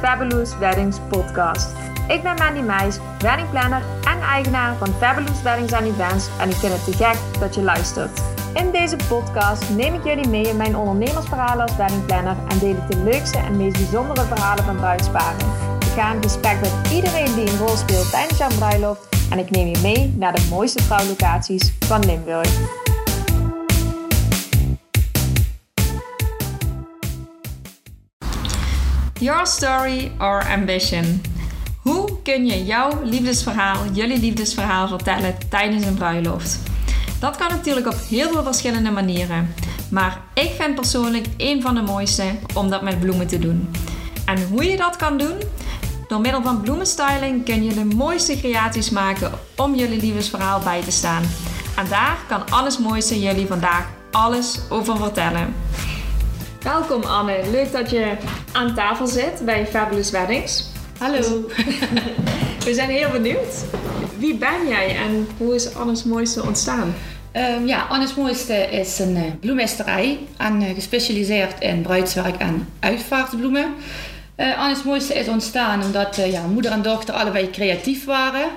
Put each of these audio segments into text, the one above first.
Fabulous Weddings podcast. Ik ben Mandy Meijs, weddingplanner en eigenaar van Fabulous Weddings Events en ik vind het te gek dat je luistert. In deze podcast neem ik jullie mee in mijn ondernemersverhalen als weddingplanner en deel ik de leukste en meest bijzondere verhalen van bruidsparen. Ik ga in gesprek met iedereen die een rol speelt tijdens jouw bruiloft en ik neem je mee naar de mooiste trouwlocaties van Limburg. Your story or ambition. Hoe kun je jouw liefdesverhaal, jullie liefdesverhaal vertellen tijdens een bruiloft? Dat kan natuurlijk op heel veel verschillende manieren. Maar ik vind persoonlijk een van de mooiste om dat met bloemen te doen. En hoe je dat kan doen? Door middel van bloemenstyling kun je de mooiste creaties maken om jullie liefdesverhaal bij te staan. En daar kan Alles Mooiste jullie vandaag alles over vertellen. Welkom Anne, leuk dat je aan tafel zit bij Fabulous Weddings. Hallo. We zijn heel benieuwd. Wie ben jij en hoe is Anne's Mooiste ontstaan? Um, ja, Anne's Mooiste is een uh, bloemisterij en uh, gespecialiseerd in bruidswerk en uitvaartbloemen. Uh, Anne's Mooiste is ontstaan omdat ja, moeder en dochter allebei creatief waren.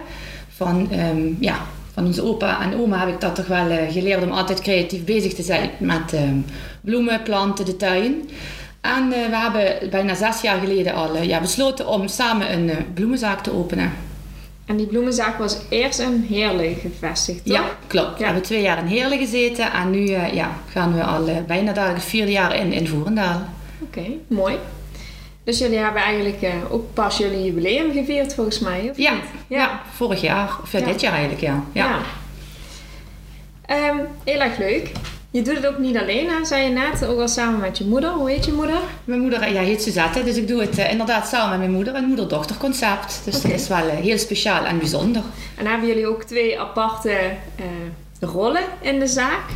Van, um, ja, van onze opa en oma heb ik dat toch wel geleerd om altijd creatief bezig te zijn met um, bloemen, planten, de tuin. En uh, we hebben bijna zes jaar geleden al uh, ja, besloten om samen een bloemenzaak te openen. En die bloemenzaak was eerst in Heerlen gevestigd, toch? Ja, klopt. Ja. We hebben twee jaar in Heerlen gezeten en nu ja, gaan we al bijna dadelijk het vierde jaar in, in Voerendaal. Oké, okay, mooi. Dus jullie hebben eigenlijk ook pas jullie jubileum gevierd volgens mij, of ja, niet? Ja. ja, vorig jaar. Of ja, dit jaar eigenlijk, ja. ja. Um, heel erg leuk. Je doet het ook niet alleen, hè? zei je net, ook al samen met je moeder. Hoe heet je moeder? Mijn moeder ja, heet Suzette, dus ik doe het uh, inderdaad samen met mijn moeder, een moeder-dochter concept. Dus okay. dat is wel uh, heel speciaal en bijzonder. En hebben jullie ook twee aparte rollen in de zaak?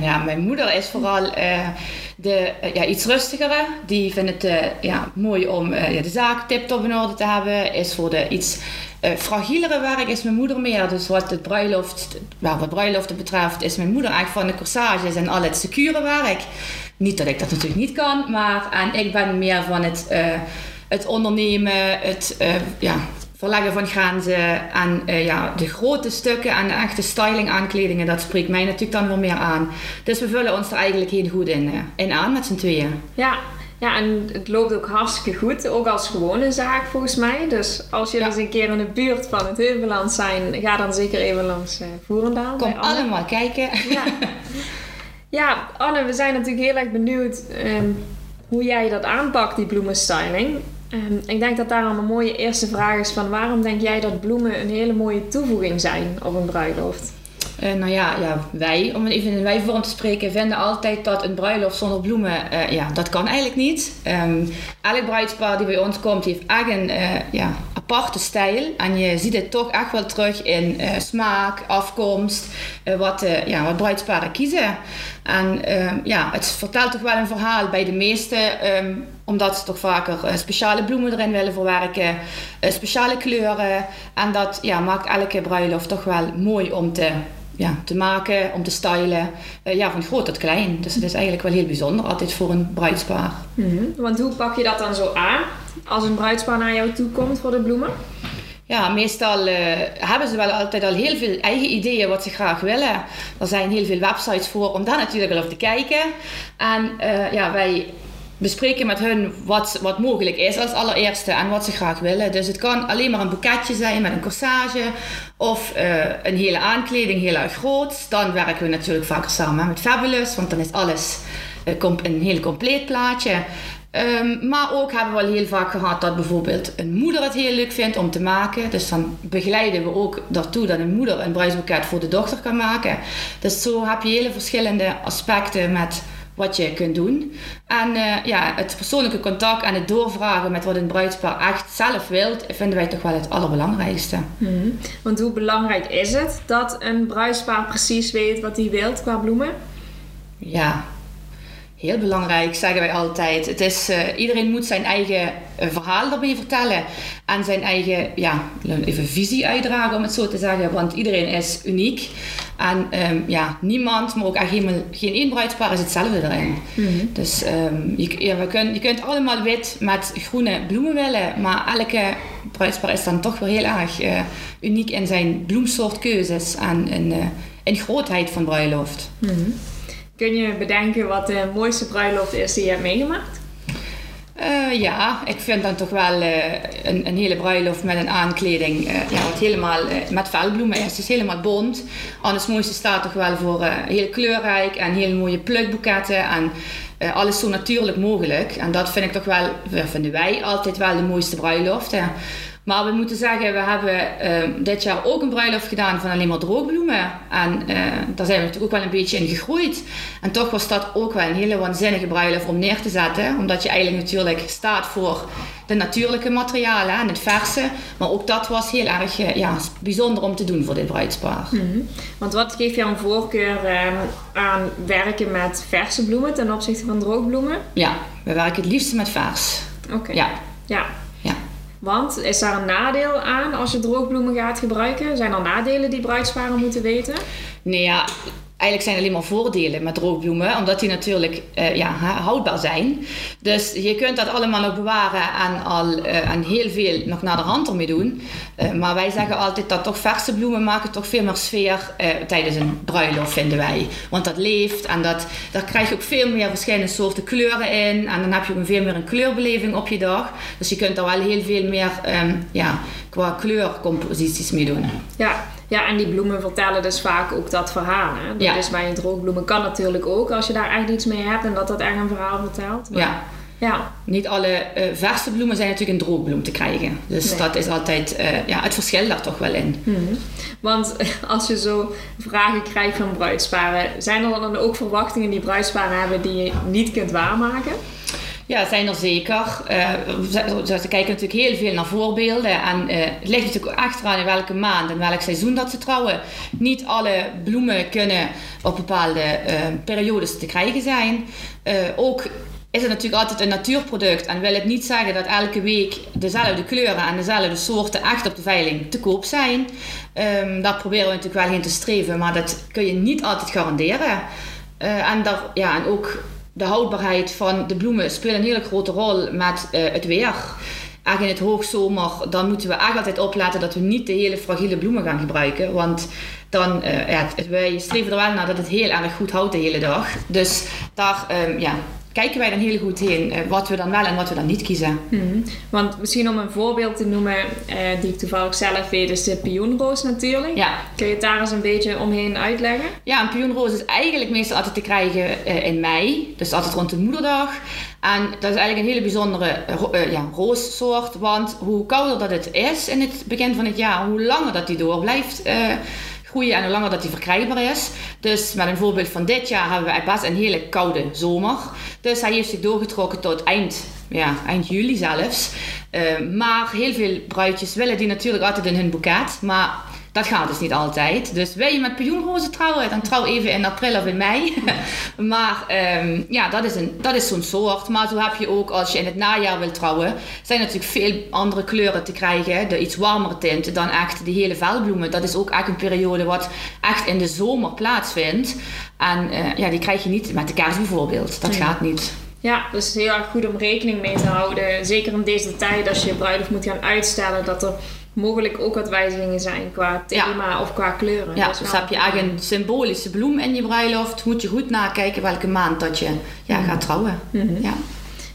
Ja, mijn moeder is vooral de ja, iets rustigere. Die vindt het ja, mooi om de zaak tip-top in orde te hebben. Is voor de iets fragielere werk is mijn moeder meer. Dus wat het bruiloft, nou, wat bruiloften betreft, is mijn moeder eigenlijk van de corsages en al het secure werk. Niet dat ik dat natuurlijk niet kan, maar en ik ben meer van het, het ondernemen, het ja, verleggen van grenzen en ja, de grote stukken en de echte styling aankledingen, dat spreekt mij natuurlijk dan weer meer aan. Dus we vullen ons er eigenlijk heel goed in, in aan met z'n tweeën. Ja, ja, en het loopt ook hartstikke goed, ook als gewone zaak volgens mij. Dus als jullie eens een keer in de buurt van het Heuveland zijn, ga dan zeker even langs uh, Voerendaal. Kom allemaal kijken. Ja. ja, Anne, we zijn natuurlijk heel erg benieuwd um, hoe jij dat aanpakt, die bloemenstyling. Um, ik denk dat daar een mooie eerste vraag is van waarom denk jij dat bloemen een hele mooie toevoeging zijn op een bruiloft? Uh, nou ja, ja, wij, om even in wijvorm te spreken, vinden altijd dat een bruiloft zonder bloemen, uh, ja, dat kan eigenlijk niet. Um, elk bruidspaar die bij ons komt, heeft echt een uh, ja, aparte stijl. En je ziet het toch echt wel terug in smaak, afkomst, wat, ja, wat bruidsparen kiezen. En ehm, ja, het vertelt toch wel een verhaal bij de meesten, um, omdat ze toch vaker speciale bloemen erin willen verwerken, speciale kleuren. En dat ja, maakt elke bruiloft toch wel mooi om te ja, te maken, om te stylen. Uh, ja, van groot tot klein. Dus het is eigenlijk wel heel bijzonder, altijd voor een bruidspaar. Mm -hmm. Want hoe pak je dat dan zo aan als een bruidspaar naar jou toe komt voor de bloemen? Ja, meestal uh, hebben ze wel altijd al heel veel eigen ideeën wat ze graag willen. Er zijn heel veel websites voor om daar natuurlijk al op te kijken. En uh, ja, wij bespreken met hun wat, wat mogelijk is als allereerste en wat ze graag willen. Dus het kan alleen maar een boeketje zijn met een corsage of uh, een hele aankleding heel erg groot. Dan werken we natuurlijk vaker samen met Fabulous, want dan is alles uh, een heel compleet plaatje. Um, maar ook hebben we al heel vaak gehad dat bijvoorbeeld een moeder het heel leuk vindt om te maken. Dus dan begeleiden we ook daartoe dat een moeder een bruidsboeket voor de dochter kan maken. Dus zo heb je hele verschillende aspecten met wat je kunt doen. En uh, ja, het persoonlijke contact en het doorvragen met wat een bruidspaar echt zelf wilt, vinden wij toch wel het allerbelangrijkste. Mm Want hoe belangrijk is het dat een bruidspaar precies weet wat hij wilt qua bloemen? Ja, heel belangrijk, zeggen wij altijd. Het is, uh, iedereen moet zijn eigen uh, verhaal erbij vertellen. En zijn eigen ja, even visie uitdragen, om het zo te zeggen. Want iedereen is uniek. En ehm, ja, niemand, maar ook echt helemaal, geen één bruidspaar is hetzelfde erin. Dus ehm, je, ja, we kun, je kunt allemaal wit met groene bloemen willen, maar elke bruidspaar is dan toch weer heel erg eh, uniek in zijn bloemsoortkeuzes en in, in grootheid van bruiloft. Kun je bedenken wat de mooiste bruiloft is die je hebt meegemaakt? Eh, ja, ik vind dan toch wel eh, een, een hele bruiloft met een aankleding eh, ja, wat helemaal met velbloemen is. Dus helemaal bont. Anders mooiste staat toch wel voor heel kleurrijk en hele mooie plukboeketten en alles zo natuurlijk mogelijk. En dat vind ik toch wel, vinden wij altijd wel de mooiste bruiloften. Maar we moeten zeggen, we hebben eh, dit jaar ook een bruiloft gedaan van alleen maar droogbloemen. En eh, daar zijn we natuurlijk ook wel een beetje in gegroeid. En toch was dat ook wel een hele waanzinnige bruiloft om neer te zetten. Omdat je eigenlijk natuurlijk staat voor de natuurlijke materialen en het verse. Maar ook dat was heel erg eh, ja, bijzonder om te doen voor dit bruidspaar. Want wat geeft jou een voorkeur ehm, aan werken met verse bloemen ten opzichte van droogbloemen? Ja, we werken het liefst met vers. Oké. Ja. ja. Want is daar een nadeel aan als je droogbloemen gaat gebruiken? Zijn er nadelen die bruidsparen moeten weten? Nee, ja, eigenlijk zijn er alleen maar voordelen met droogbloemen, omdat die natuurlijk eh, ja, houdbaar zijn. Dus je kunt dat allemaal nog bewaren en al en heel veel nog naar de hand ermee doen. Eh, maar wij zeggen altijd dat toch verse bloemen maken toch veel meer sfeer tijdens een bruiloft, vinden wij. Want dat leeft en dat, daar krijg je ook veel meer verschillende soorten kleuren in. En dan heb je ook veel meer een kleurbeleving op je dag. Dus je kunt er wel heel veel meer ehm, ja, qua kleurcomposities mee doen. Ja. Ja, en die bloemen vertellen dus vaak ook dat verhaal. Hè? Dat Ja. is bij een droogbloemen kan natuurlijk ook als je daar echt iets mee hebt en dat dat echt een verhaal vertelt. Maar- Ja. Ja, Niet alle eh, verse bloemen zijn natuurlijk in droogbloem te krijgen. Dus Nee. dat is altijd eh, ja, het verschil daar toch wel in. want als je zo vragen krijgt van bruidsparen, zijn er dan ook verwachtingen die bruidsparen hebben die je niet kunt waarmaken? Ja, zijn er zeker. Ze, ze kijken natuurlijk heel veel naar voorbeelden. En eh, het ligt natuurlijk achteraan in welke maand en welk seizoen dat ze trouwen. Niet alle bloemen kunnen op bepaalde eh, periodes te krijgen zijn. Ook is het natuurlijk altijd een natuurproduct. En wil het niet zeggen dat elke week dezelfde kleuren en dezelfde soorten echt op de veiling te koop zijn. Ehm, daar proberen we natuurlijk wel heen te streven. Maar dat kun je niet altijd garanderen. En, daar, ja, en ook de houdbaarheid van de bloemen speelt een hele grote rol met eh, het weer. Echt in het hoogzomer, dan moeten we echt altijd opletten dat we niet de hele fragiele bloemen gaan gebruiken. Want dan, eh, ja, wij streven er wel naar dat het heel erg goed houdt de hele dag. Dus daar ehm, ja, kijken wij dan heel goed heen eh, wat we dan wel en wat we dan niet kiezen. Want misschien om een voorbeeld te noemen, eh, die ik toevallig zelf weet, is de pioenroos natuurlijk. Ja. Kun je het daar eens een beetje omheen uitleggen? Ja, een pioenroos is eigenlijk meestal altijd te krijgen eh, in mei. Dus altijd rond de moederdag. En dat is eigenlijk een hele bijzondere ro- eh, ja, roossoort. Want hoe kouder dat het is in het begin van het jaar, hoe langer dat die door blijft eh, groeien en hoe langer dat die verkrijgbaar is. Dus met een voorbeeld van dit jaar hebben we best een hele koude zomer. Dus hij heeft zich doorgetrokken tot eind, ja, eind juli zelfs. Eh, maar heel veel bruidjes willen die natuurlijk altijd in hun boeket. Maar dat gaat dus niet altijd. Dus wil je met pioenrozen trouwen, dan trouw even in april of in mei. maar ehm, ja, dat is, een, dat is zo'n soort. Maar zo heb je ook, als je in het najaar wilt trouwen, zijn natuurlijk veel andere kleuren te krijgen. De iets warmere tinten dan echt de hele velbloemen. Dat is ook echt een periode wat echt in de zomer plaatsvindt. En eh, ja, die krijg je niet met de kerst bijvoorbeeld. Dat gaat niet. Ja, dus het is heel erg goed om rekening mee te houden. Zeker in deze tijd, als je je bruiloft moet gaan uitstellen, dat er mogelijk ook wat wijzigingen zijn qua thema of qua kleuren. Ja, dus heb je echt een symbolische bloem in je bruiloft. Moet je goed nakijken welke maand dat je ja, gaat trouwen. Ja.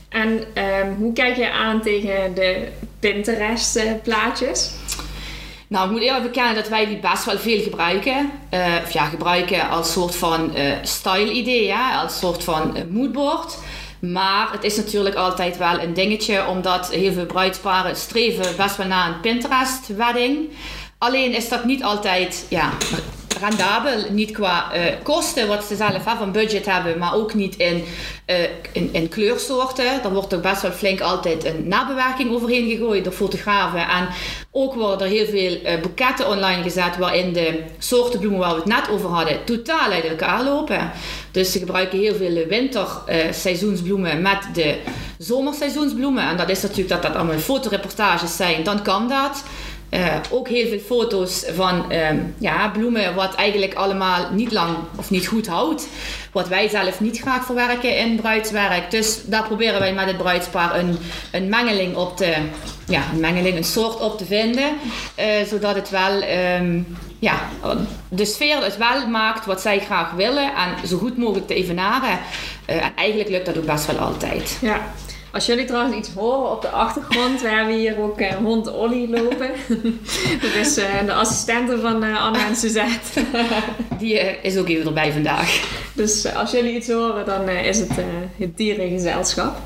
En ehm, hoe kijk je aan tegen de Pinterest-plaatjes? Nou, ik moet eerlijk bekennen dat wij die best wel veel gebruiken. Eh, of ja, gebruiken als soort van eh, style-idee, hè? als soort van eh, moodboard. Maar het is natuurlijk altijd wel een dingetje, omdat heel veel bruidsparen streven best wel naar een Pinterest-wedding. Alleen is dat niet altijd ja, rendabel, niet qua eh, kosten, wat ze zelf van budget hebben, maar ook niet in, eh, in, kleursoorten. Er wordt ook best wel flink altijd een nabewerking overheen gegooid door fotografen. En ook worden er heel veel eh, boeketten online gezet waarin de soorten bloemen waar we het net over hadden totaal uit elkaar lopen. Dus ze gebruiken heel veel winterseizoensbloemen met de zomerseizoensbloemen. En dat is natuurlijk dat dat allemaal fotoreportages zijn, dan kan dat. Eh, ook heel veel foto's van ehm, ja, bloemen wat eigenlijk allemaal niet lang of niet goed houdt. Wat wij zelf niet graag verwerken in bruidswerk. Dus daar proberen wij met het bruidspaar een, een mengeling op te, ja, een mengeling, een soort op te vinden. Uh, zodat het wel, um, ja, de sfeer het wel maakt wat zij graag willen en zo goed mogelijk te evenaren. Uh, en eigenlijk lukt dat ook best wel altijd. Ja, als jullie trouwens iets horen op de achtergrond, we hebben hier ook uh, hond Olly lopen. dat is uh, de assistente van uh, Anne en Suzette. Die is ook even erbij vandaag. Dus als jullie iets horen, dan is het het dierengezelschap.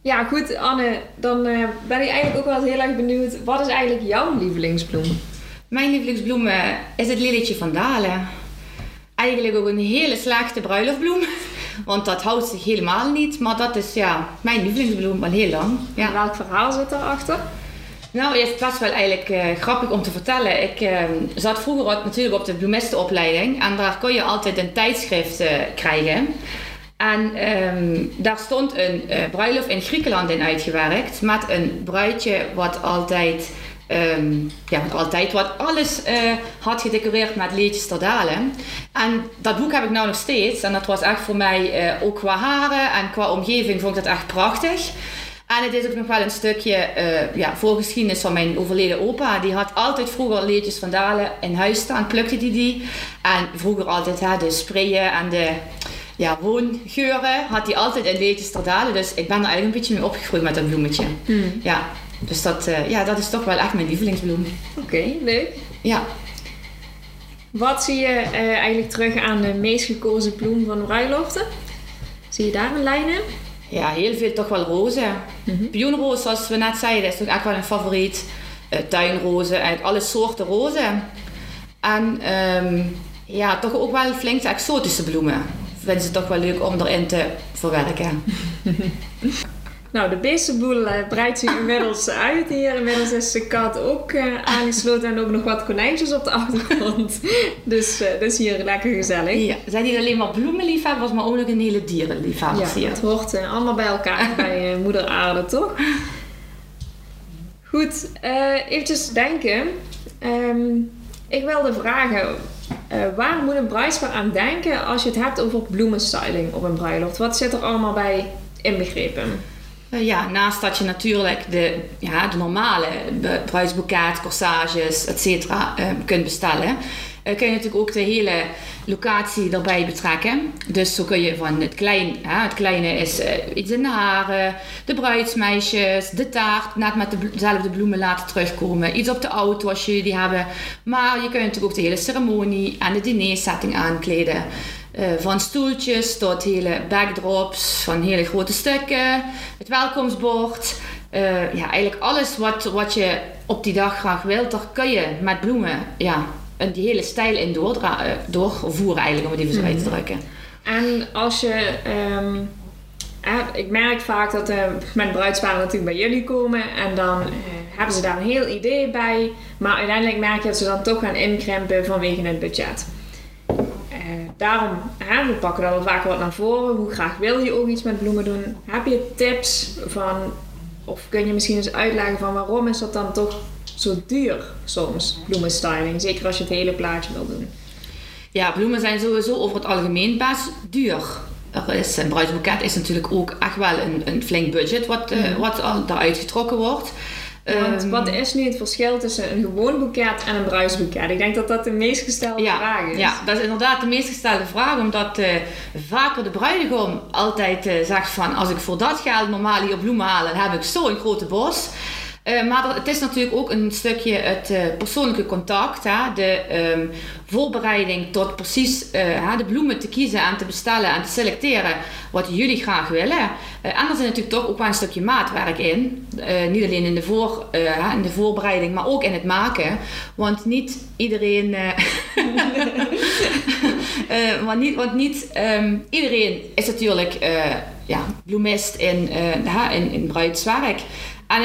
Ja, goed Anne, dan ben ik eigenlijk ook wel heel erg benieuwd. Wat is eigenlijk jouw lievelingsbloem? Mijn lievelingsbloem is het lilletje van Dalen. Eigenlijk ook een hele slechte bruiloftbloem. Want dat houdt zich helemaal niet. Maar dat is ja, mijn lievelingsbloem al heel lang. Ja. welk verhaal zit erachter? Nou, het was wel eigenlijk uh, grappig om te vertellen. Ik uh, zat vroeger natuurlijk op de bloemistenopleiding. En daar kon je altijd een tijdschrift uh, krijgen. En um, daar stond een bruiloft in Griekenland in uitgewerkt. Met een bruidje wat altijd um, ja, altijd wat alles uh, had gedecoreerd met leedjes ter dalen. En dat boek heb ik nou nog steeds. En dat was echt voor mij, uh, ook qua haren en qua omgeving, vond ik dat echt prachtig. En het is ook nog wel een stukje uh, ja, voorgeschiedenis van mijn overleden opa. Die had altijd vroeger leedjes van dalen in huis staan, plukte die die. En vroeger altijd hè, de sprayen en de ja, woongeuren had hij altijd in leedjes ter dalen. Dus ik ben er eigenlijk een beetje mee opgegroeid met dat bloemetje. Hmm. Ja. Dus dat, uh, ja, dat is toch wel echt mijn lievelingsbloem. Oké, okay, leuk. Ja. Wat zie je uh, eigenlijk terug aan de meest gekozen bloem van de bruiloften? Zie je daar een lijn in? Ja, heel veel toch wel rozen. Mm -hmm. Pioenroos, zoals we net zeiden, is toch echt wel een favoriet. Uh, tuinrozen, eigenlijk alle soorten rozen. En um, ja, toch ook wel flink exotische bloemen. Vinden ze toch wel leuk om erin te verwerken. Nou, de beestenboel uh, breidt zich inmiddels uit hier. Inmiddels is de kat ook uh, aangesloten en ook nog wat konijntjes op de achtergrond. dus uh, dat is hier lekker gezellig. Ja, zijn niet alleen maar bloemenliefhebbers, maar ook nog een hele dierenliefhebbers ja, hier. het hoort allemaal bij elkaar bij moeder aarde, toch? Goed, eventjes denken. Um, ik wilde vragen, waar moet een bruidspaar aan denken als je het hebt over bloemenstyling op een bruiloft? Wat zit er allemaal bij inbegrepen? Eh, ja, naast dat je natuurlijk de, ja, de normale bruidsboeket, corsages, etc. Uh, kunt bestellen, uh, kun je natuurlijk ook de hele locatie erbij betrekken. Dus zo kun je van het klein, hè, het kleine is uh, iets in de haren, de bruidsmeisjes, de taart, net met dezelfde bloemen laten terugkomen. Iets op de auto als je die hebben. Maar je kunt natuurlijk ook de hele ceremonie en de dinersetting aankleden. Uh, van stoeltjes tot hele backdrops, van hele grote stukken, het welkomstbord. Uh, ja, eigenlijk alles wat, wat je op die dag graag wilt, daar kun je met bloemen ja, die hele stijl in uh, doorvoeren eigenlijk, om het even zo uit te mhm. drukken. En als je... Um, ik merk vaak dat uh, mijn bruidsparen natuurlijk bij jullie komen en dan hebben ze daar een heel idee bij. Maar uiteindelijk merk je dat ze dan toch gaan inkrimpen vanwege het budget. Uh, daarom, hè, we pakken dat wel vaker wat naar voren. Hoe graag wil je ook iets met bloemen doen? Heb je tips van, of kun je misschien eens uitleggen van waarom is dat dan toch zo duur soms, bloemenstyling? Zeker als je het hele plaatje wil doen. Ja, bloemen zijn sowieso over het algemeen best duur. Er is, een bruidsboeket is natuurlijk ook echt wel een, een flink budget wat, uh, wat al daaruit getrokken wordt. Want ehm, wat is nu het verschil tussen een gewoon boeket en een bruisboeket? Ik denk dat dat de meest gestelde vraag is. Ja, dat is inderdaad de meest gestelde vraag. Omdat uh, vaker de bruidegom altijd uh, zegt van... als ik voor dat geld normaal hier bloemen haal... dan heb ik zo'n grote bos. Uh, maar het is natuurlijk ook een stukje het uh, persoonlijke contact, hè? de um, voorbereiding tot precies uh, de bloemen te kiezen en te bestellen en te selecteren wat jullie graag willen. en er zit natuurlijk toch ook wel een stukje maatwerk in. niet alleen in de, voor, in de voorbereiding, maar ook in het maken. Want niet iedereen. want niet, want niet um, iedereen is natuurlijk ja, bloemist in, in, in bruidswerk. En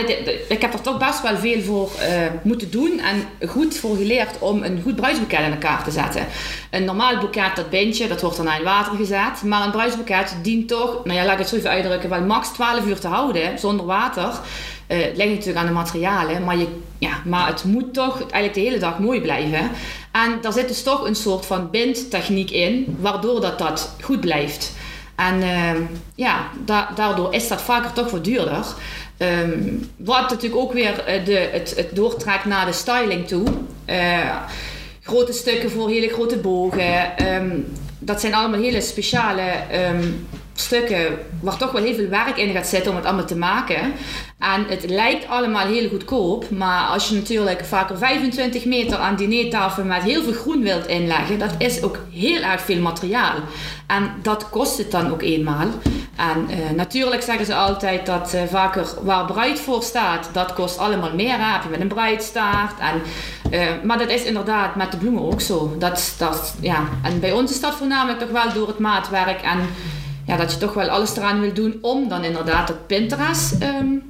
ik heb er toch best wel veel voor uh, moeten doen en goed voor geleerd om een goed bruidsboeket in elkaar te zetten. Een normaal boeket, dat bindje, dat wordt dan in water gezet. Maar een bruidsboeket dient toch, nou ja, laat ik het zo even uitdrukken, wel max 12 uur te houden zonder water. Uh, het ligt natuurlijk aan de materialen, maar, je, ja, maar het moet toch eigenlijk de hele dag mooi blijven. En daar zit dus toch een soort van bindtechniek in, waardoor dat, dat goed blijft. En uh, ja, da daardoor is dat vaker toch wat duurder. Um, wat natuurlijk ook weer uh, de, het, het doortrekt naar de styling toe. Uh, grote stukken voor hele grote bogen. Um, dat zijn allemaal hele speciale um, stukken waar toch wel heel veel werk in gaat zitten om het allemaal te maken. En het lijkt allemaal heel goedkoop, maar als je natuurlijk vaker 25 meter aan dinertafel met heel veel groen wilt inleggen, dat is ook heel erg veel materiaal. En dat kost het dan ook eenmaal. En uh, natuurlijk zeggen ze altijd dat uh, vaker waar bruid voor staat, dat kost allemaal meer. Hè? Heb je met een bruidstaart. En, uh, maar dat is inderdaad met de bloemen ook zo. Dat, dat, ja. En bij ons is dat voornamelijk toch wel door het maatwerk en ja, dat je toch wel alles eraan wil doen om dan inderdaad op Pinterest um,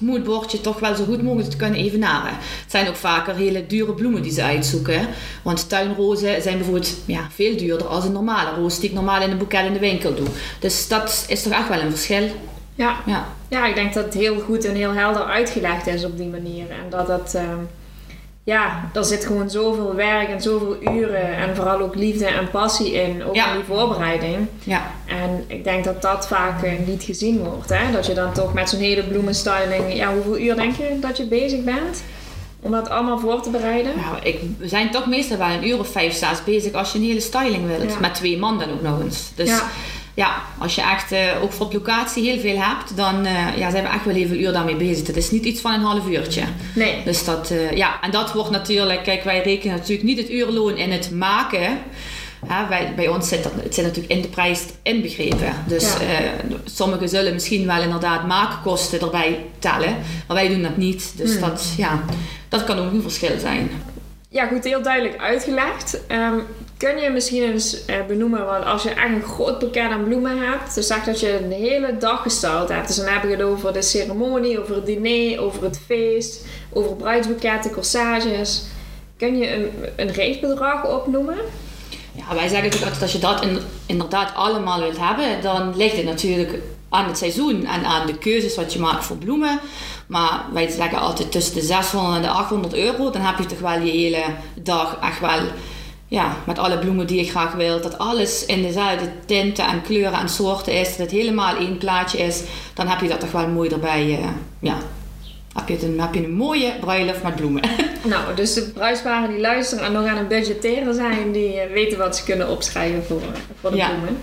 moodboardje toch wel zo goed mogelijk te kunnen evenaren. Het zijn ook vaker hele dure bloemen die ze uitzoeken. Want tuinrozen zijn bijvoorbeeld ja, veel duurder als een normale roos die ik normaal in een boeket in de winkel doe. Dus dat is toch echt wel een verschil. Ja, ja. ja ik denk dat het heel goed en heel helder uitgelegd is op die manier. En dat. Um ja, er zit gewoon zoveel werk en zoveel uren en vooral ook liefde en passie in, ook in die voorbereiding. Ja. En ik denk dat dat vaak uh, niet gezien wordt. Hè? Dat je dan toch met zo'n hele bloemenstyling, ja, hoeveel uur denk je dat je bezig bent? Om dat allemaal voor te bereiden? Nou, ik, we zijn toch meestal wel een uur of vijf, zes bezig als je een hele styling wilt. Met twee man dan ook nog eens. Dus ja ja, als je echt uh, ook voor locatie heel veel hebt, dan uh, ja, zijn we echt wel heel veel uur daarmee bezig. Het is niet iets van een half uurtje. Nee. Dus dat, uh, ja, en dat wordt natuurlijk, kijk, wij rekenen natuurlijk niet het uurloon in het maken. Hè, wij, bij ons zit dat, het zit natuurlijk in de prijs inbegrepen. Dus ja. sommigen zullen misschien wel inderdaad maakkosten erbij tellen, maar wij doen dat niet. Dus hmm. dat, ja, dat kan ook een verschil zijn. Ja, goed, heel duidelijk uitgelegd. Um, Kun je misschien eens eh, benoemen, want als je echt een groot pakket aan bloemen hebt, dus zeg dat je een hele dag gesteld hebt. Dus dan heb je het over de ceremonie, over het diner, over het feest, over bruidsboeketten, corsages. Kun je een, een opnoemen? Ja, wij zeggen natuurlijk altijd als je dat in, inderdaad allemaal wilt hebben, dan ligt het natuurlijk aan het seizoen en aan de keuzes wat je maakt voor bloemen. Maar wij zeggen altijd tussen de 600 en de 800 euro, dan heb je toch wel je hele dag echt wel ja, met alle bloemen die je graag wilt. Dat alles in dezelfde tinten en kleuren en soorten is. Dat het helemaal één plaatje is. Dan heb je dat toch wel mooi erbij. Uh, ja. Heb je, een, heb je een mooie bruiloft met bloemen. Nou, dus de bruidsparen die luisteren en nog aan het budgetteren zijn, die eh, weten wat ze kunnen opschrijven voor, voor de bloemen.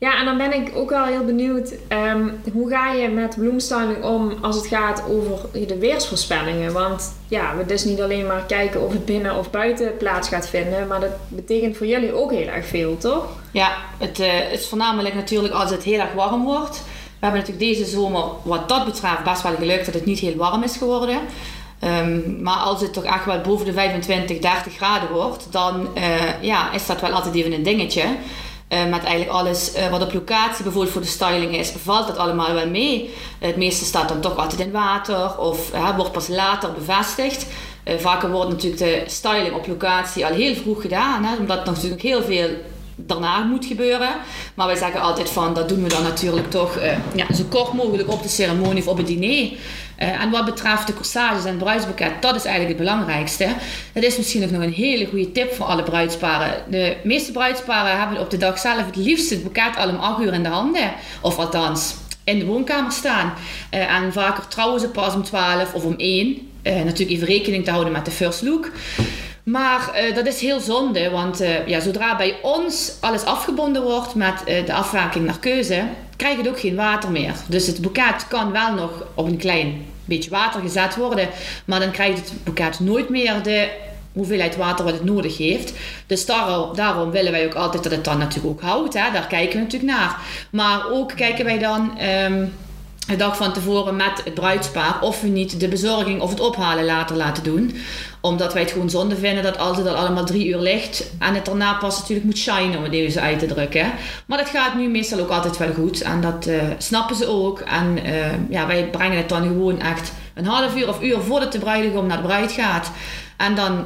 Ja, en dan ben ik ook wel heel benieuwd, um, hoe ga je met bloemstyling om als het gaat over de weersvoorspellingen? Want ja, het is niet alleen maar kijken of het binnen of buiten plaats gaat vinden, maar dat betekent voor jullie ook heel erg veel, toch? Ja, het, uh, is voornamelijk natuurlijk als het heel erg warm wordt. We hebben natuurlijk deze zomer wat dat betreft best wel geluk dat het niet heel warm is geworden. Um, maar als het toch echt wel boven de 25, 30 graden wordt, dan uh, ja, is dat wel altijd even een dingetje. Uh, met eigenlijk alles uh, wat op locatie bijvoorbeeld voor de styling is, valt dat allemaal wel mee. het meeste staat dan toch altijd in water of wordt pas later bevestigd. vaker wordt natuurlijk de styling op locatie al heel vroeg gedaan, hè, omdat er natuurlijk heel veel daarna moet gebeuren. Maar wij zeggen altijd van dat doen we dan natuurlijk toch ja, zo kort mogelijk op de ceremonie of op het diner. Uh, en wat betreft de corsages en het bruidsboeket, dat is eigenlijk het belangrijkste. Dat is misschien ook nog een hele goede tip voor alle bruidsparen. De meeste bruidsparen hebben op de dag zelf het liefst het boeket al om 8 uur in de handen. Of althans, in de woonkamer staan. Uh, en vaker trouwen ze pas om 12 of om 1. Uh, eh, natuurlijk even rekening te houden met de first look. Maar uh, dat is heel zonde, want uh, ja, zodra bij ons alles afgebonden wordt met uh, de afwaking naar keuze, krijg je ook geen water meer. Dus het boeket kan wel nog op een klein beetje water gezet worden, maar dan krijgt het boeket nooit meer de hoeveelheid water wat het nodig heeft. Dus daarom, daarom willen wij ook altijd dat het dan natuurlijk ook houdt. Hè? Daar kijken we natuurlijk naar. Maar ook kijken wij dan. Um, de dag van tevoren met het bruidspaar of we niet de bezorging of het ophalen later laten doen. Omdat wij het gewoon zonde vinden dat altijd al allemaal drie uur ligt en het daarna pas natuurlijk moet shinen om het even uit te drukken. Maar dat gaat nu meestal ook altijd wel goed en dat uh, snappen ze ook. En uh, ja, wij brengen het dan gewoon echt een half uur of uur voordat de bruidegom naar de bruid gaat. En dan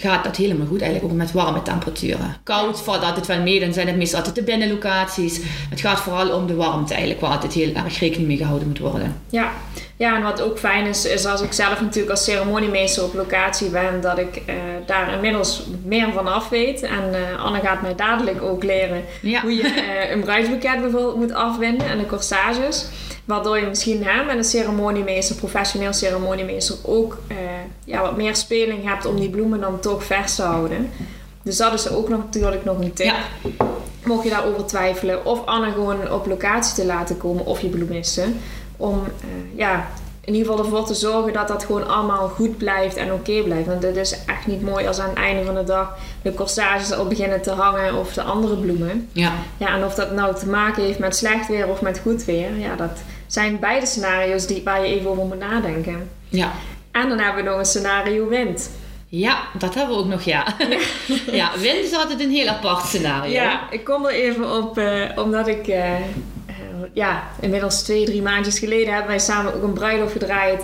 gaat dat helemaal goed. Eigenlijk ook met warme temperaturen. Koud valt altijd wel mee. Dan zijn het meestal altijd de binnenlocaties. Het gaat vooral om de warmte eigenlijk. Waar altijd heel erg rekening mee gehouden moet worden. Ja. Ja, en wat ook fijn is, is als ik zelf natuurlijk als ceremoniemeester op locatie ben, dat ik uh, daar inmiddels meer van af weet. En uh, Anne gaat mij dadelijk ook leren hoe je uh, een bruidsboeket bijvoorbeeld moet afwinden en de corsages. Waardoor je misschien hè, met een ceremoniemeester, professioneel ceremoniemeester, ook uh, ja, wat meer speling hebt om die bloemen dan toch vers te houden. Dus dat is ook nog, natuurlijk nog een tip. Ja. Mocht je daarover twijfelen, of Anne gewoon op locatie te laten komen of je bloemisten. Om uh, ja, in ieder geval ervoor te zorgen dat dat gewoon allemaal goed blijft en oké blijft. Want het is echt niet mooi als aan het einde van de dag de corsages al beginnen te hangen of de andere bloemen. Ja. ja. En of dat nou te maken heeft met slecht weer of met goed weer, ja, dat zijn beide scenario's die, waar je even over moet nadenken. Ja. En dan hebben we nog een scenario wind. Ja, dat hebben we ook nog, ja. ja, wind is altijd een heel apart scenario. Ja, ik kom er even op, uh, omdat ik... Uh, ja, inmiddels twee, drie maandjes geleden hebben wij samen ook een bruiloft gedraaid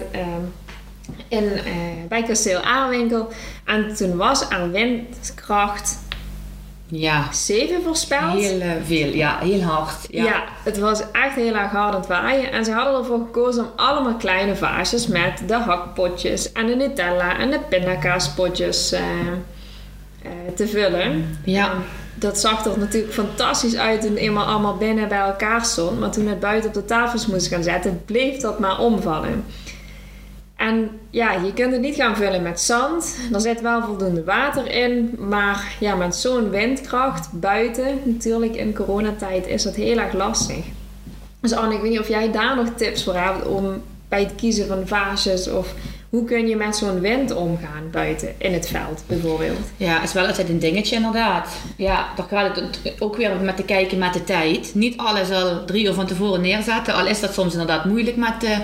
in, uh, bij Kasteel Aanwinkel. En toen was er windkracht ja. 7 voorspeld. Heel uh, veel, ja, heel hard. Ja. ja. het was echt heel erg hard aan het waaien. En ze hadden ervoor gekozen om allemaal kleine vaasjes met de hakpotjes en de Nutella en de pindakaaspotjes uh, te vullen. Ja. dat zag er natuurlijk fantastisch uit toen het eenmaal allemaal binnen bij elkaar stond. Maar toen het buiten op de tafels moest gaan zetten, bleef dat maar omvallen. En ja, je kunt het niet gaan vullen met zand. Er zit wel voldoende water in. Maar ja, met zo'n windkracht buiten, natuurlijk in coronatijd, is dat heel erg lastig. Dus Anne, ik weet niet of jij daar nog tips voor hebt om bij het kiezen van vaasjes of hoe kun je met zo'n wind omgaan buiten in het veld bijvoorbeeld? Ja, is wel altijd een dingetje inderdaad. Ja, daar gaat het ook weer met te kijken met de tijd. Niet alles al drie uur van tevoren neerzetten. Al is dat soms inderdaad moeilijk met de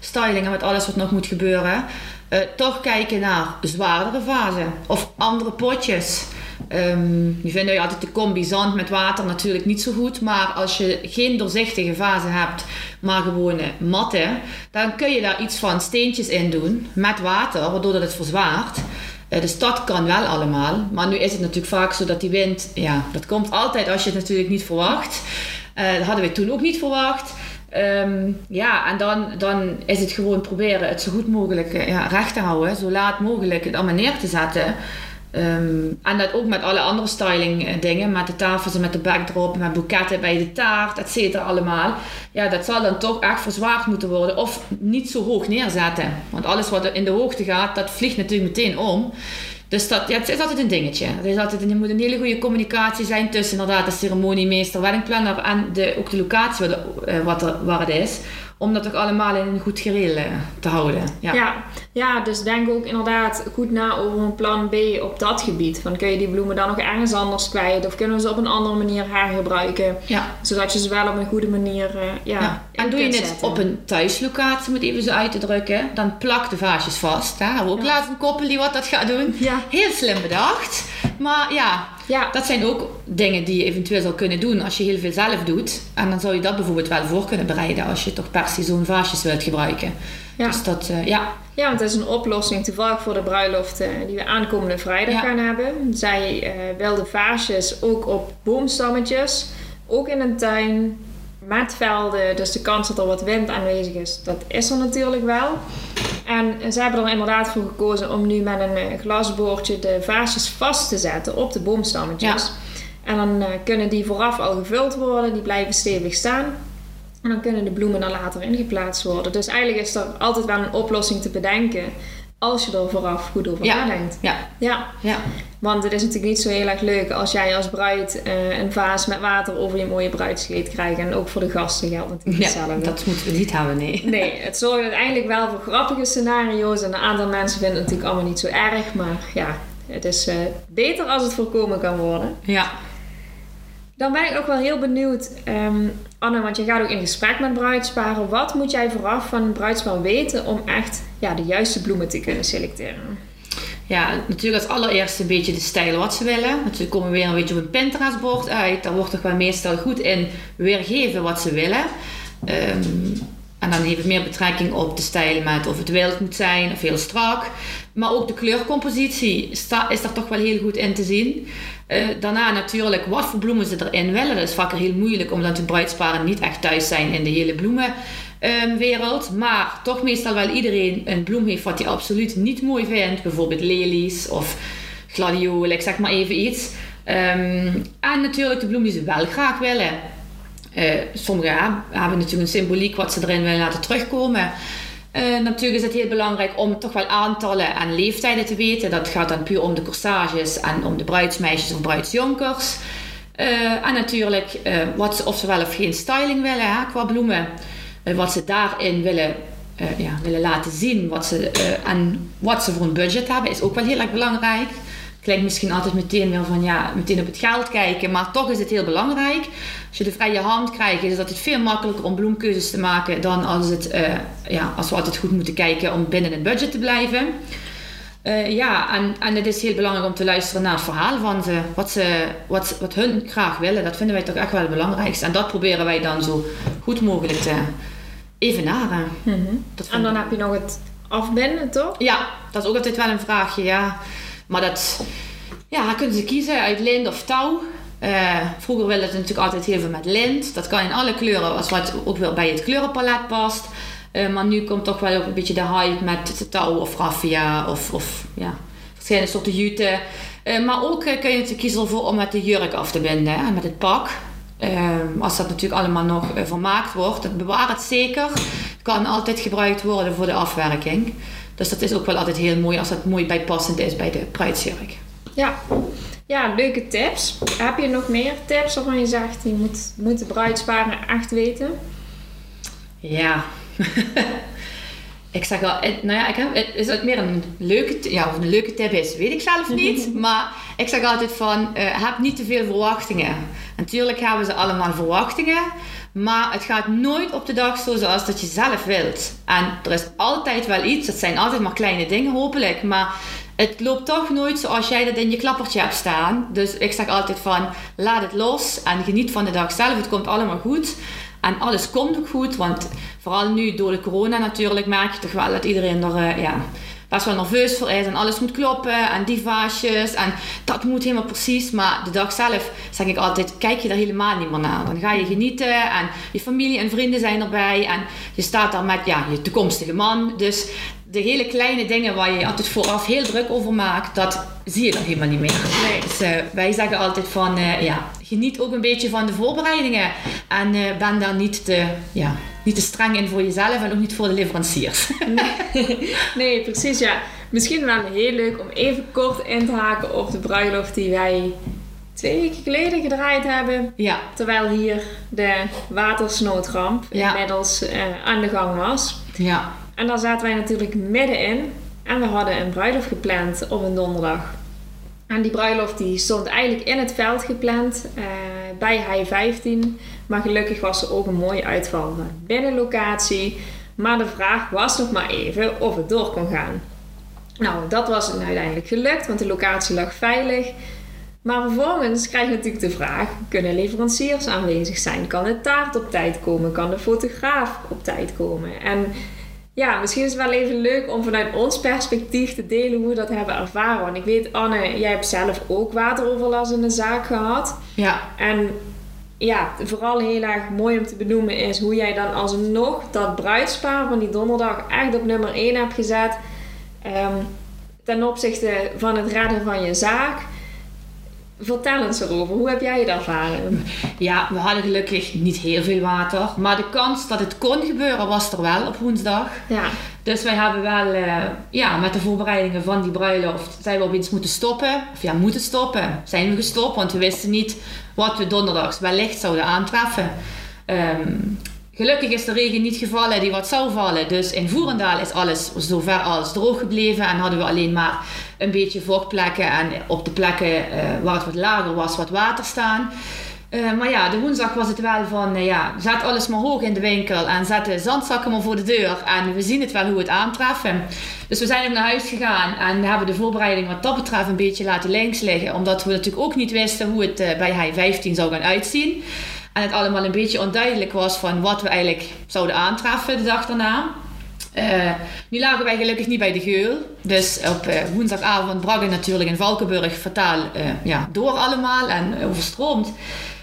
styling en met alles wat nog moet gebeuren. Uh, toch kijken naar zwaardere vazen of andere potjes. Um, je vindt je altijd de combi zand met water natuurlijk niet zo goed. Maar als je geen doorzichtige vazen hebt, maar gewoon matte, dan kun je daar iets van steentjes in doen met water, waardoor dat het verzwaart. Uh, dus dat kan wel allemaal. Maar nu is het natuurlijk vaak zo dat die wind, ja, dat komt altijd als je het natuurlijk niet verwacht. Uh, dat hadden we toen ook niet verwacht. Um, ja, en dan, dan is het gewoon proberen het zo goed mogelijk ja, recht te houden, zo laat mogelijk het allemaal neer te zetten. Um, en dat ook met alle andere styling eh, dingen, met de tafels en met de backdrop, met boeketten bij de taart, et cetera, allemaal. Ja, dat zal dan toch echt verzwaard moeten worden of niet zo hoog neerzetten. Want alles wat in de hoogte gaat, dat vliegt natuurlijk meteen om. Dus dat, ja, het is altijd een dingetje. Er, is altijd, er moet een hele goede communicatie zijn tussen inderdaad de ceremoniemeester, weddingplanner en de, ook de locatie wat, er, wat er, waar het is om dat ook allemaal in een goed gereel eh, te houden. Ja. ja. Ja, dus denk ook inderdaad goed na over een plan B op dat gebied. Van kun je die bloemen dan nog ergens anders kwijt? Of kunnen we ze op een andere manier hergebruiken? Ja. Zodat je ze wel op een goede manier uh, ja, ja. En doe je het op een thuislocatie, moet even zo uit te drukken, dan plak de vaasjes vast. Hè? Hebben we ook laten een koppel die wat dat gaat doen. Ja. Heel slim bedacht. Maar ja, ja, dat zijn ook dingen die je eventueel zou kunnen doen als je heel veel zelf doet. En dan zou je dat bijvoorbeeld wel voor kunnen bereiden als je toch per se zo'n vaasjes wilt gebruiken. Ja. Dus dat, uh, ja. Ja, want dat is een oplossing toevallig voor de bruiloft uh, die we aankomende vrijdag gaan hebben. Zij uh, wilde vaasjes ook op boomstammetjes, ook in een tuin met velden. Dus de kans dat er wat wind aanwezig is, dat is er natuurlijk wel. En ze hebben er inderdaad voor gekozen om nu met een eh, glasboordje de vaasjes vast te zetten op de boomstammetjes. En dan uh, kunnen die vooraf al gevuld worden, die blijven stevig staan. En dan kunnen de bloemen er later in geplaatst worden. Dus eigenlijk is er altijd wel een oplossing te bedenken als je er vooraf goed over nadenkt. Ja. ja. Ja. Want het is natuurlijk niet zo heel erg leuk als jij als bruid uh, een vaas met water over je mooie bruidskleed krijgt. En ook voor de gasten geldt natuurlijk ja, hetzelfde. dat moeten we niet hebben, nee. Nee, het zorgt uiteindelijk wel voor grappige scenario's. En een aantal mensen vinden het natuurlijk allemaal niet zo erg. Maar ja, het is uh, beter als het voorkomen kan worden. Ja. Dan ben ik ook wel heel benieuwd, ehm, Anne, want je gaat ook in gesprek met bruidsparen. Wat moet jij vooraf van een bruidspaar weten om echt ja, de juiste bloemen te kunnen selecteren? Ja, natuurlijk als allereerste een beetje de stijl wat ze willen. Natuurlijk komen we weer een beetje op een Pinterest-bord uit. Daar wordt toch wel meestal goed in weergeven wat ze willen. Ehm, en dan heeft het meer betrekking op de stijl met of het wild moet zijn of heel strak. Maar ook de kleurcompositie is daar toch wel heel goed in te zien. Uh, daarna natuurlijk wat voor bloemen ze erin willen. Dat is vaak heel moeilijk omdat de bruidsparen niet echt thuis zijn in de hele bloemenwereld. Um, maar toch meestal wel iedereen een bloem heeft wat hij absoluut niet mooi vindt. Bijvoorbeeld lelies of gladiolen, ik zeg maar even iets. Um, en natuurlijk de bloemen die ze wel graag willen. Uh, sommigen hebben natuurlijk een symboliek wat ze erin willen laten terugkomen. Uh, natuurlijk is het heel belangrijk om toch wel aantallen en leeftijden te weten. Dat gaat dan puur om de corsages en om de bruidsmeisjes of bruidsjonkers. Uh, en natuurlijk wat ze, of ze wel of geen styling willen qua bloemen. Wat ze daarin willen, ja, willen laten zien. Wat ze, en wat ze voor een budget hebben is ook wel heel erg belangrijk klinkt misschien altijd meteen weer van ja, meteen op het geld kijken. Maar toch is het heel belangrijk. Als je de vrije hand krijgt, is het veel makkelijker om bloemkeuzes te maken dan als, het, ja, als we altijd goed moeten kijken om binnen het budget te blijven. Ja, en, en het is heel belangrijk om te luisteren naar het verhaal van ze. Wat, ze wat, wat hun graag willen, dat vinden wij toch echt wel het belangrijkste. En dat proberen wij dan zo goed mogelijk te evenaren. Mm -hmm. en dan heb je nog het afbinden, toch? Ja, dat is ook altijd wel een vraagje, ja. Maar dat ja, kunnen ze kiezen uit lint of touw. Uh, vroeger wilden ze natuurlijk altijd heel veel met lint. Dat kan in alle kleuren, als wat ook wel bij het kleurenpalet past. Uh, maar nu komt toch wel ook een beetje de hype met touw of raffia of, of ja, verschillende soorten jute. Uh, maar ook kun je het kiezen ervoor om met de jurk af te binden, hè, met het pak. Als dat natuurlijk allemaal nog vermaakt wordt, dat bewaart het zeker. Het kan altijd gebruikt worden voor de afwerking. Dus dat is ook wel altijd heel mooi als het mooi bijpassend is bij de bruidsjurk. Ja. ja, leuke tips. Heb je nog meer tips waarvan je zegt, die moet, moet de bruidsparen echt weten? Ja. ik zeg wel, nou ja, ik heb, is het meer een leuke, ja, of een leuke tip is, weet ik zelf niet. maar ik zeg altijd van, uh, heb niet te veel verwachtingen. Natuurlijk hebben ze allemaal verwachtingen. Maar het gaat nooit op de dag zo zoals dat je zelf wilt. En er is altijd wel iets. Het zijn altijd maar kleine dingen hopelijk. Maar het loopt toch nooit zoals jij dat in je klappertje hebt staan. Dus ik zeg altijd van laat het los en geniet van de dag zelf. Het komt allemaal goed. En alles komt ook goed. Want vooral nu door de corona natuurlijk merk je toch wel dat iedereen er... Uh, ja, best wel nerveus voor is en alles moet kloppen en die vaasjes en dat moet helemaal precies. Maar de dag zelf zeg ik altijd, kijk je daar helemaal niet meer naar. Dan ga je genieten en je familie en vrienden zijn erbij en je staat daar met ja, je toekomstige man. Dus de hele kleine dingen waar je altijd vooraf heel druk over maakt, dat zie je dan helemaal niet meer. Nee. Dus uh, wij zeggen altijd van, uh, ja, geniet ook een beetje van de voorbereidingen. En uh, ben daar niet te, ja, niet te streng in voor jezelf en ook niet voor de leveranciers. Nee, nee, precies ja. Misschien wel heel leuk om even kort in te haken op de bruiloft die wij twee weken geleden gedraaid hebben. Ja. Terwijl hier de watersnoodramp ja. inmiddels aan de gang was. Ja. En daar zaten wij natuurlijk middenin. En we hadden een bruiloft gepland op een donderdag. En die bruiloft die stond eigenlijk in het veld gepland uh, bij High 15. Maar gelukkig was er ook een mooie uitval van binnenlocatie. Maar de vraag was nog maar even of het door kon gaan. Nou, dat was uiteindelijk gelukt, want de locatie lag veilig. Maar vervolgens krijg je natuurlijk de vraag: kunnen leveranciers aanwezig zijn? Kan de taart op tijd komen? Kan de fotograaf op tijd komen? En ja, misschien is het wel even leuk om vanuit ons perspectief te delen hoe we dat hebben ervaren. Want ik weet, Anne, jij hebt zelf ook wateroverlast in de zaak gehad. Ja. En ja, vooral heel erg mooi om te benoemen is hoe jij dan alsnog dat bruidspaar van die donderdag echt op nummer 1 hebt gezet. Um, ten opzichte van het redden van je zaak. Vertel eens erover. Hoe heb jij het ervaren? Ja, we hadden gelukkig niet heel veel water. Maar de kans dat het kon gebeuren was er wel op woensdag. Ja. Dus wij hebben wel uh, ja, met de voorbereidingen van die bruiloft... zijn we opeens moeten stoppen. Of ja, moeten stoppen. Zijn we gestopt, want we wisten niet wat we donderdags wellicht zouden aantreffen. Um, Gelukkig is de regen niet gevallen die wat zou vallen. Dus in Voerendaal is alles zover als droog gebleven. En hadden we alleen maar een beetje vochtplekken. En op de plekken uh, waar het wat lager was, wat water staan. Eh, maar ja, de woensdag was het wel van, uh, ja, zet alles maar hoog in de winkel en zet de zandzakken maar voor de deur. En we zien het wel hoe het aantreffen. Dus we zijn ook naar huis gegaan en hebben de voorbereiding wat dat betreft een beetje laten links liggen. Omdat we natuurlijk ook niet wisten hoe het bij hij 15 zou gaan uitzien. En het allemaal een beetje onduidelijk was van wat we eigenlijk zouden aantreffen de dag daarna. Uh, nu lagen wij gelukkig niet bij de geul. Dus op uh, woensdagavond brak het natuurlijk in Valkenburg fataal uh, ja, door allemaal en overstroomd.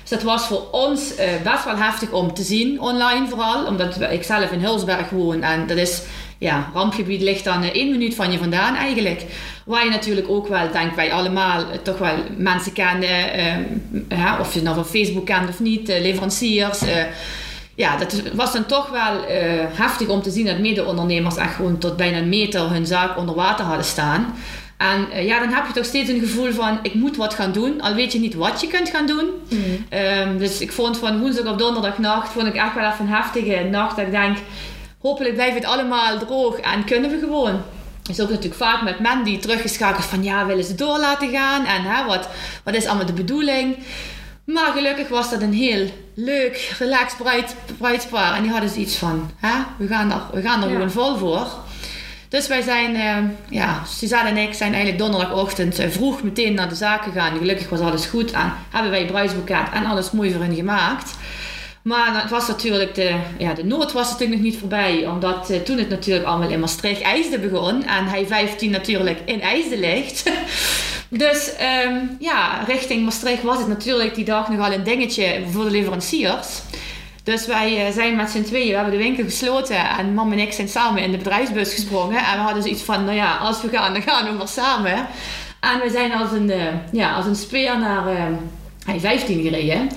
Dus dat was voor ons best wel heftig om te zien, online vooral. Omdat ik zelf in Hulsberg woon en dat is, ja, rampgebied ligt dan één minuut van je vandaan eigenlijk. Waar je natuurlijk ook wel, denk wij allemaal, toch wel mensen kennen. of je nou van Facebook kent of niet, leveranciers ja, dat was dan toch wel heftig om te zien dat mede-ondernemers echt gewoon tot bijna een meter hun zaak onder water hadden staan. En ja, dan heb je toch steeds een gevoel van ik moet wat gaan doen, al weet je niet wat je kunt gaan doen. Mm. Um, dus ik vond van woensdag op donderdagnacht vond ik echt wel even een heftige nacht. Dat ik denk, hopelijk blijft het allemaal droog en kunnen we gewoon. is ook natuurlijk vaak met men die teruggeschakeld van ja, willen ze door laten gaan en hè, wat, wat is allemaal de bedoeling. Maar gelukkig was dat een heel leuk, relaxed bruid, bruidspaar. En die hadden zoiets van, hè, we gaan er, we gaan er ja. gewoon vol voor. Dus wij zijn, uh, ja, Suzanne en ik zijn eigenlijk donderdagochtend uh, vroeg meteen naar de zaak gegaan. Gelukkig was alles goed en hebben wij bruidsboeket en alles mooi voor hen gemaakt. Maar het was natuurlijk de, ja, de nood was natuurlijk nog niet voorbij. Omdat uh, toen het natuurlijk allemaal in Maastricht IJsde begon. En hij 15 natuurlijk in IJsde ligt. Dus um, ja, richting Maastricht was het natuurlijk die dag nogal een dingetje voor de leveranciers. Dus wij uh, zijn met z'n tweeën, we hebben de winkel gesloten en mam en ik zijn samen in de bedrijfsbus gesprongen. En we hadden zoiets van, nou ja, als we gaan, dan gaan we maar samen. En we zijn als een, uh, ja, als een speer naar uh, 15 gereden.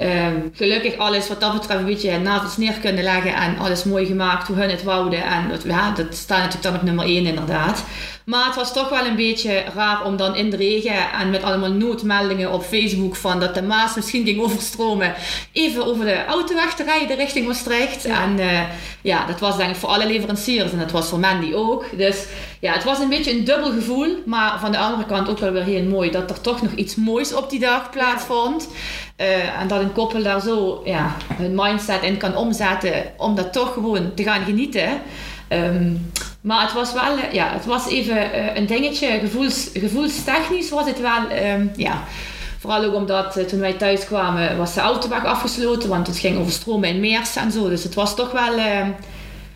Um, gelukkig alles wat dat betreft een beetje navels neer kunnen leggen en alles mooi gemaakt hoe hun het wouden. En dat, ja, dat staat natuurlijk dan op nummer 1 inderdaad. Maar het was toch wel een beetje raar om dan in de regen en met allemaal noodmeldingen op Facebook van dat de Maas misschien ging overstromen, even over de autoweg te rijden richting Maastricht. Ja. En uh, ja, dat was denk ik voor alle leveranciers en dat was voor Mandy ook. Dus ja, het was een beetje een dubbel gevoel, maar van de andere kant ook wel weer heel mooi dat er toch nog iets moois op die dag plaatsvond. Uh, en dat een koppel daar zo ja, hun mindset in kan omzetten om dat toch gewoon te gaan genieten. Um, maar het was wel, ja, het was even uh, een dingetje. Gevoels, gevoelstechnisch was het wel, um, ja. Vooral ook omdat uh, toen wij thuis kwamen was de autoweg afgesloten, want het ging over stromen in Meers en zo. Dus het was toch wel, uh,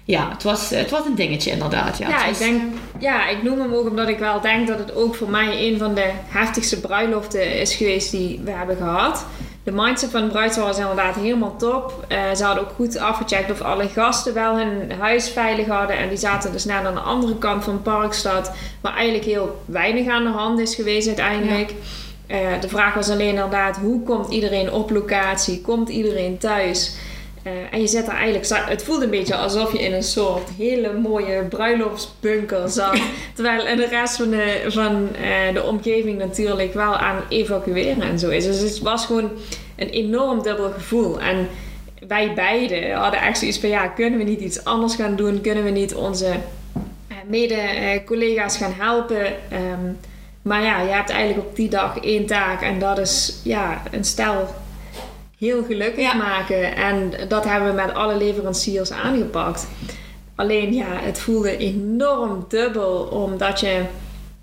ja, het was, het was een dingetje inderdaad. Ja, ja was... ik denk, ja, ik noem hem ook omdat ik wel denk dat het ook voor mij een van de heftigste bruiloften is geweest die we hebben gehad de mindset van de bruidspaar was inderdaad helemaal top. Uh, ze hadden ook goed afgecheckt of alle gasten wel hun huis veilig hadden. En die zaten dus net aan de andere kant van Parkstad. Waar eigenlijk heel weinig aan de hand is geweest uiteindelijk. Ja. Uh, de vraag was alleen inderdaad, hoe komt iedereen op locatie? Komt iedereen thuis? Uh, en je zet er eigenlijk, het voelde een beetje alsof je in een soort hele mooie bruiloftsbunker zat. terwijl in de rest van, de, van uh, de omgeving natuurlijk wel aan evacueren en zo is. Dus het was gewoon een enorm dubbel gevoel. En wij beiden hadden echt zoiets van: ja, kunnen we niet iets anders gaan doen? Kunnen we niet onze uh, mede-collega's gaan helpen? Um, maar ja, je hebt eigenlijk op die dag één taak en dat is ja, een stel heel gelukkig ja. maken. En dat hebben we met alle leveranciers aangepakt. Alleen ja, het voelde enorm dubbel, omdat je...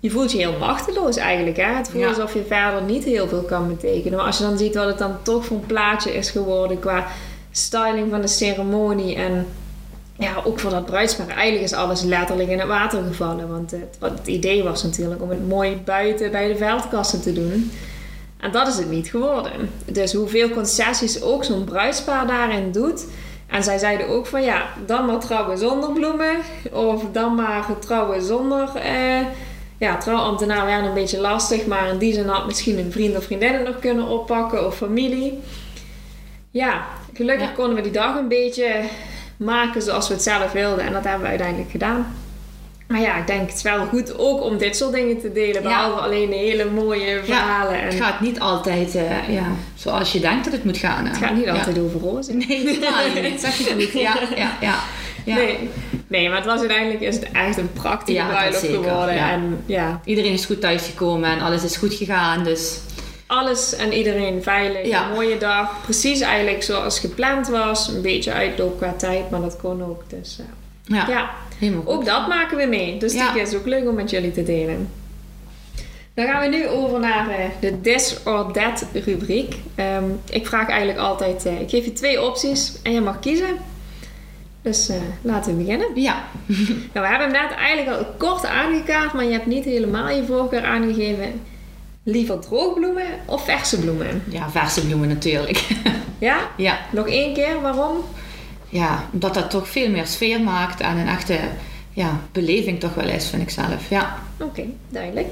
Je voelt je heel machteloos eigenlijk. Hè? Het voelt ja. alsof je verder niet heel veel kan betekenen. Maar als je dan ziet wat het dan toch voor een plaatje is geworden qua styling van de ceremonie en ja, ook voor dat bruidspaar. Eigenlijk is alles letterlijk in het water gevallen. Want het, wat het idee was natuurlijk om het mooi buiten bij de veldkassen te doen. En dat is het niet geworden. Dus hoeveel concessies ook zo'n bruidspaar daarin doet. En zij zeiden ook van ja, dan maar trouwen zonder bloemen. Of dan maar trouwen zonder... Eh, ja, trouwambtenaar werden een beetje lastig. Maar in die zin had misschien een vriend of vriendin nog kunnen oppakken. Of familie. Ja, gelukkig ja. konden we die dag een beetje maken zoals we het zelf wilden. En dat hebben we uiteindelijk gedaan. Maar ja, ik denk het is wel goed ook om dit soort dingen te delen. Behalve ja. alleen hele mooie verhalen. Ja, het gaat niet altijd uh, ja, zoals je denkt dat het moet gaan. Het gaat niet altijd over rozen. Nee, niet. Zeg je goed. Ja, ja, ja. Ja. Nee. nee, maar het was uiteindelijk is het echt een prachtige bruiloft geworden. En, ja. Iedereen is goed thuisgekomen en alles is goed gegaan. Dus alles en iedereen veilig. Ja. Een mooie dag. Precies eigenlijk zoals gepland was. Een beetje uitloop qua tijd, maar dat kon ook. Dus eh, Ja, ja, helemaal goed. ook dat maken we mee. Dus Ja. die is ook leuk om met jullie te delen. Dan gaan we nu over naar eh, de This or That rubriek. Ehm, ik vraag eigenlijk altijd, eh, ik geef je twee opties en je mag kiezen. Dus eh, laten we beginnen. Ja, Nou, we hebben hem net eigenlijk al kort aangekaart, maar je hebt niet helemaal je voorkeur aangegeven. Liever droogbloemen of verse bloemen? ja, verse bloemen natuurlijk. Ja? ja. Nog één keer, waarom? Ja, omdat dat toch veel meer sfeer maakt en een echte ja, beleving toch wel is, vind ik zelf. Ja. Oké, duidelijk.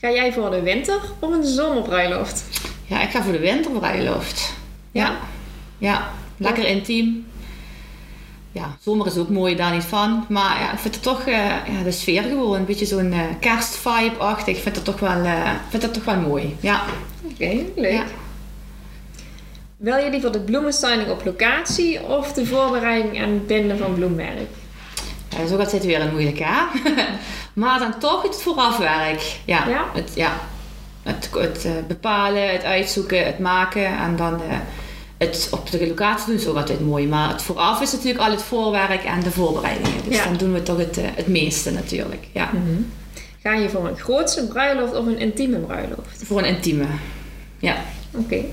Ga jij voor de winter of een zomerbruiloft? ja, ik ga voor de winterbruiloft. Ja. Ja, lekker intiem. Ja, zomer is ook mooi, daar niet van. Maar ja, ik vind het toch, eh, ja, de sfeer gewoon, een beetje zo'n eh kerstvibe-achtig. Ik vind het toch wel, eh, vind het toch wel mooi. Ja. Oké, leuk. Ja. Wil je liever de bloemenstyling op locatie of de voorbereiding en binden van bloemwerk? Ja, dat is ook altijd weer een moeilijke, hè? maar dan toch het voorafwerk. Ja. Ja? Het, ja. het, het eh, bepalen, het uitzoeken, het maken en dan eh, het op de locatie doen is ook altijd mooi. Maar het vooraf is natuurlijk al het voorwerk en de voorbereidingen. Dus Ja. dan doen we toch het, eh, het meeste natuurlijk. Ja. Ga je voor een grootse bruiloft of een intieme bruiloft? Voor een intieme. Ja, Oké.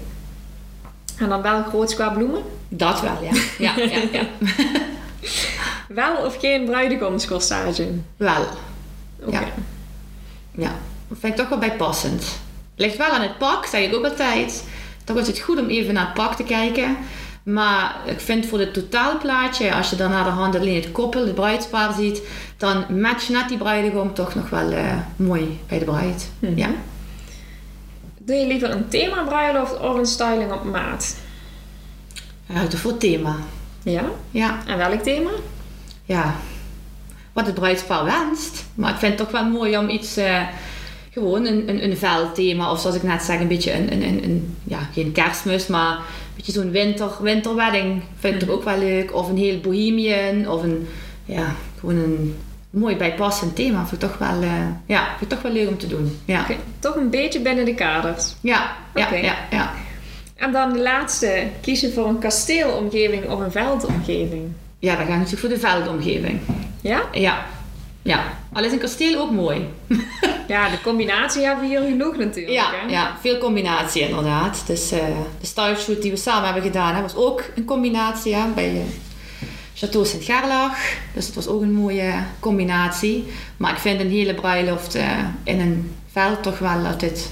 En dan wel groots qua bloemen? dat wel, ja. Ja, ja, ja. Wel of geen bruidegomscorsage? Wel, Oké. Ja. ja. Dat vind ik toch wel bijpassend. Ligt wel aan het pak, zeg ik ook altijd. Toch is het goed om even naar het pak te kijken. Maar ik vind voor het totaalplaatje, als je dan naar de hand alleen het koppel, de bruidspaar ziet, dan matcht net die bruidegom toch nog wel eh, mooi bij de bruid. Mhm. Ja. Doe je liever een thema bruiloft of een styling op maat? Toch voor thema. Ja. Ja, En welk thema? ja. Wat het bruidspaar wenst. Maar ik vind het toch wel mooi om iets, eh, gewoon een, een, een veldthema, of zoals ik net zeg, een beetje een, een, een, een ja, geen kerstmis, maar een beetje zo'n winter, winterwedding vind ik toch ook wel leuk. Of een heel bohemian, of een, ja, gewoon een mooi bijpassend thema. Vind ik toch wel, eh, ja, vind ik toch wel leuk om te doen. Ja, Oké, Toch een beetje binnen de kaders. ja, ja, ja, ja. En dan de laatste. Kies je voor een kasteelomgeving of een veldomgeving? Ja, dan ga ik natuurlijk voor de veldomgeving. Ja? Ja, ja. Al is een kasteel ook mooi. Ja, de combinatie hebben we hier genoeg natuurlijk. Ja, hè? ja, veel combinatie inderdaad. Dus eh, de styleshoot die we samen hebben gedaan, hè, was ook een combinatie hè, bij Chateau Sint-Gerlach. Dus het was ook een mooie combinatie. Maar ik vind een hele bruiloft eh, in een veld toch wel altijd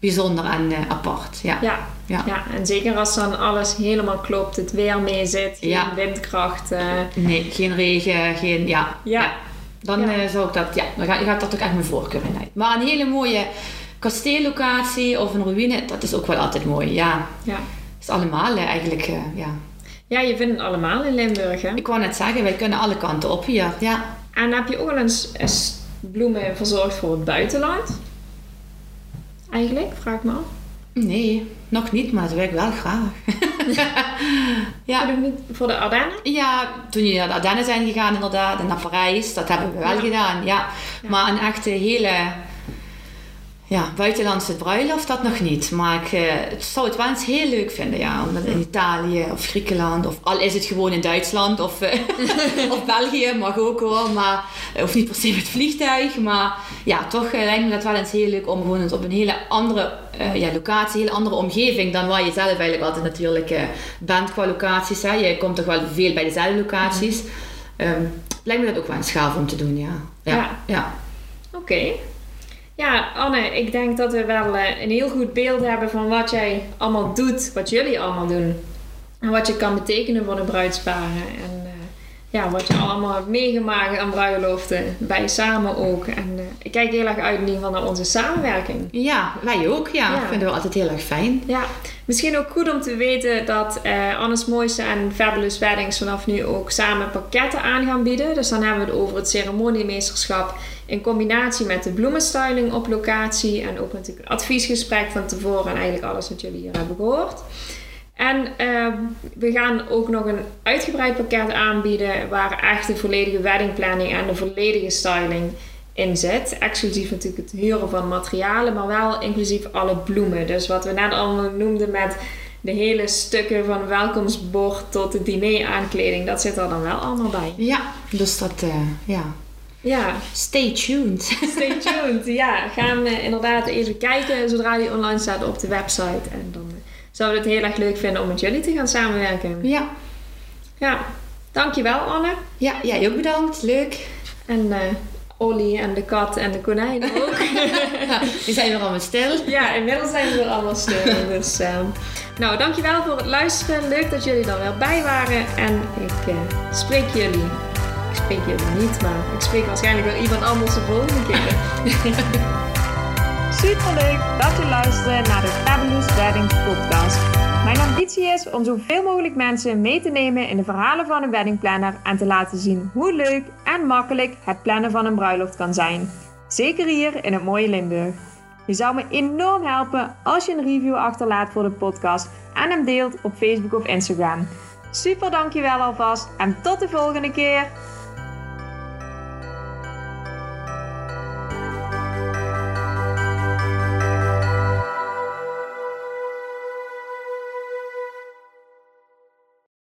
bijzonder en eh, apart. Ja. Ja, Ja. ja, en zeker als dan alles helemaal klopt, het weer mee zit, geen Ja. windkracht. Nee, geen regen, geen... Ja, ja, Dan Ja. eh, zou ik dat... Ja, dan gaat, gaat dat ook echt mijn voorkeur in uit. Maar een hele mooie kasteellocatie of een ruïne, dat is ook wel altijd mooi. Ja, ja. het is allemaal eigenlijk... ja. Ja, je vindt het allemaal in Limburg, hè? Ik wou net zeggen, wij kunnen alle kanten op hier. Ja. En heb je ook wel eens eens bloemen verzorgd voor het buitenland? Eigenlijk, vraag ik me af. Nee, nog niet, maar dat wil ik wel graag. ja. Voor, de, voor de Ardennen? ja, toen jullie naar de Ardennen zijn gegaan inderdaad en naar Parijs, dat hebben we wel Ja. gedaan. Ja. Ja. Maar een echte hele ja, buitenlandse bruiloft, dat nog niet. Maar ik eh, het zou het wel eens heel leuk vinden, ja. Om dat in Italië of Griekenland, of al is het gewoon in Duitsland of, eh, of België, mag ook hoor. Maar eh, hoeft niet per se met vliegtuig. Maar ja, toch lijkt me dat wel eens heel leuk om gewoon het op een hele andere ja, locatie, een hele andere omgeving dan waar je zelf eigenlijk altijd natuurlijk bent qua locaties. Hè. Je komt toch wel veel bij dezelfde locaties. Ehm, lijkt me dat ook wel eens gaaf om te doen, ja. Ja, Ja. ja. Oké. Ja, Anne, ik denk dat we wel eh, een heel goed beeld hebben van wat jij allemaal doet, wat jullie allemaal doen. En wat je kan betekenen voor de bruidsparen. En eh, ja, wat je allemaal hebt meegemaakt aan bruiloften. Wij samen ook. En eh, ik kijk heel erg uit in ieder geval naar onze samenwerking. Ja, wij ook. Ja, Ja. vinden we altijd heel erg fijn. Ja, misschien ook goed om te weten dat eh Anne's Mooiste en Fabulous Weddings vanaf nu ook samen pakketten aan gaan bieden. Dus dan hebben we het over het ceremoniemeesterschap in combinatie met de bloemenstyling op locatie. En ook natuurlijk adviesgesprek van tevoren en eigenlijk alles wat jullie hier hebben gehoord. En eh, we gaan ook nog een uitgebreid pakket aanbieden waar echt de volledige weddingplanning en de volledige styling in zit. Exclusief natuurlijk het huren van materialen, maar wel inclusief alle bloemen. Dus wat we net allemaal noemden met de hele stukken van welkomstbord tot de diner-aankleding, dat zit er dan wel allemaal bij. Ja, dus dat, uh, ja. Ja. Stay tuned. Stay tuned, ja. Gaan we inderdaad even kijken zodra die online staat op de website. En dan zouden we het heel erg leuk vinden om met jullie te gaan samenwerken. Ja. Ja. Dankjewel Anne. Ja, jij ook bedankt. Leuk. En uh, Olly en de kat en de konijn ook. ja, die zijn weer allemaal stil. Ja, inmiddels zijn ze weer allemaal stil. Dus, uh, nou, dankjewel voor het luisteren. Leuk dat jullie er weer bij waren. En ik uh, spreek jullie. Ik spreek jullie niet, maar ik spreek waarschijnlijk wel iemand anders de volgende keer. Superleuk dat je luistert naar de Fabulous Weddings podcast. Mijn ambitie is om zoveel mogelijk mensen mee te nemen in de verhalen van een weddingplanner en te laten zien hoe leuk en makkelijk het plannen van een bruiloft kan zijn. Zeker hier in het mooie Limburg. Je zou me enorm helpen als je een review achterlaat voor de podcast en hem deelt op Facebook of Instagram. Super dankjewel alvast en tot de volgende keer!